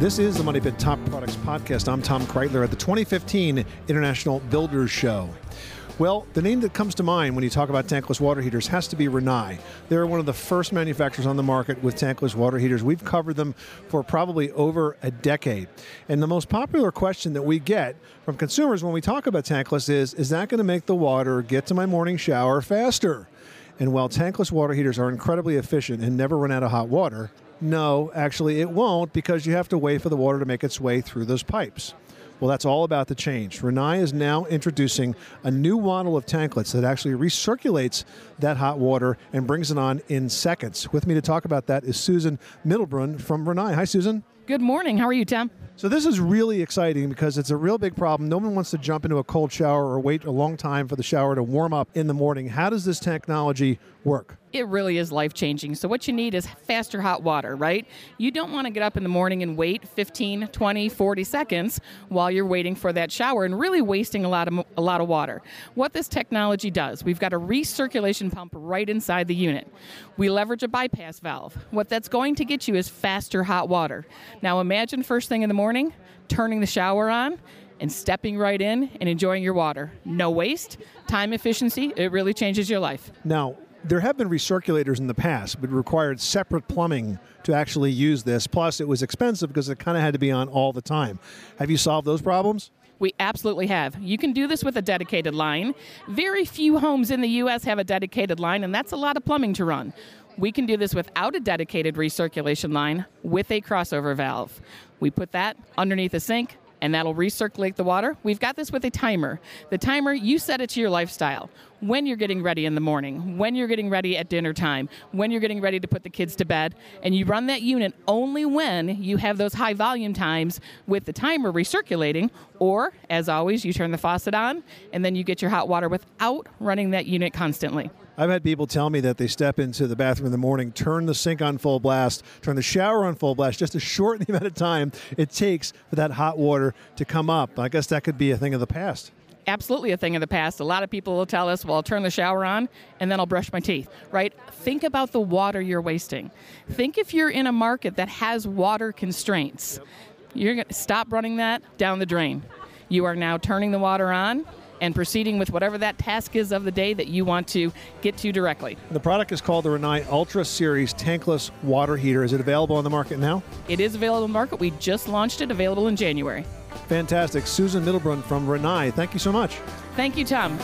This is the Money Pit Top Products Podcast. I'm Tom Kraeutler at the 2015 International Builders Show. Well, the name that comes to mind when you talk about tankless water heaters has to be Rinnai. They're one of the first manufacturers on the market with tankless water heaters. We've covered them for probably over a decade. And the most popular question that we get from consumers when we talk about tankless is Is that going to make the water get to my morning shower faster? And while tankless water heaters are incredibly efficient and never run out of hot water, no, actually, it won't because you have to wait for the water to make its way through those pipes. Well, that's all about the change. Rinnai is now introducing a new model of tankless that actually recirculates that hot water and brings it on in seconds. With me to talk about that is Susan Middlebrun from Rinnai. Hi, Susan. Good morning. How are you, Tim? So this is really exciting because it's a real big problem. No one wants to jump into a cold shower or wait a long time for the shower to warm up in the morning. How does this technology work? It really is life changing. So, what you need is faster hot water, right? You don't want to get up in the morning and wait 15, 20, 40 seconds while you're waiting for that shower and really wasting a lot of, a lot of water. What this technology does, we've got a recirculation pump right inside the unit. We leverage a bypass valve. What that's going to get you is faster hot water. Now, imagine first thing in the morning, turning the shower on and stepping right in and enjoying your water. No waste, time efficiency, it really changes your life. Now, there have been recirculators in the past, but required separate plumbing to actually use this. Plus, it was expensive because it kind of had to be on all the time. Have you solved those problems? We absolutely have. You can do this with a dedicated line. Very few homes in the U.S. have a dedicated line, and that's a lot of plumbing to run. We can do this without a dedicated recirculation line with a crossover valve. We put that underneath the sink, and that'll recirculate the water. We've got this with a timer. The timer, you set it to your lifestyle. When you're getting ready in the morning, when you're getting ready at dinner time, when you're getting ready to put the kids to bed, and you run that unit only when you have those high volume times with the timer recirculating, or as always, you turn the faucet on and then you get your hot water without running that unit constantly. I've had people tell me that they step into the bathroom in the morning, turn the sink on full blast, turn the shower on full blast, just to shorten the amount of time it takes for that hot water to come up. I guess that could be a thing of the past absolutely a thing of the past. A lot of people will tell us, well, I'll turn the shower on and then I'll brush my teeth, right? Think about the water you're wasting. Think if you're in a market that has water constraints. You're going to stop running that down the drain. You are now turning the water on and proceeding with whatever that task is of the day that you want to get to directly. The product is called the Rinnai Ultra Series Tankless Water Heater. Is it available on the market now? It is available on the market. We just launched it, available in January. Fantastic. Susan Middlebrun from Rinnai, thank you so much. Thank you, Tom.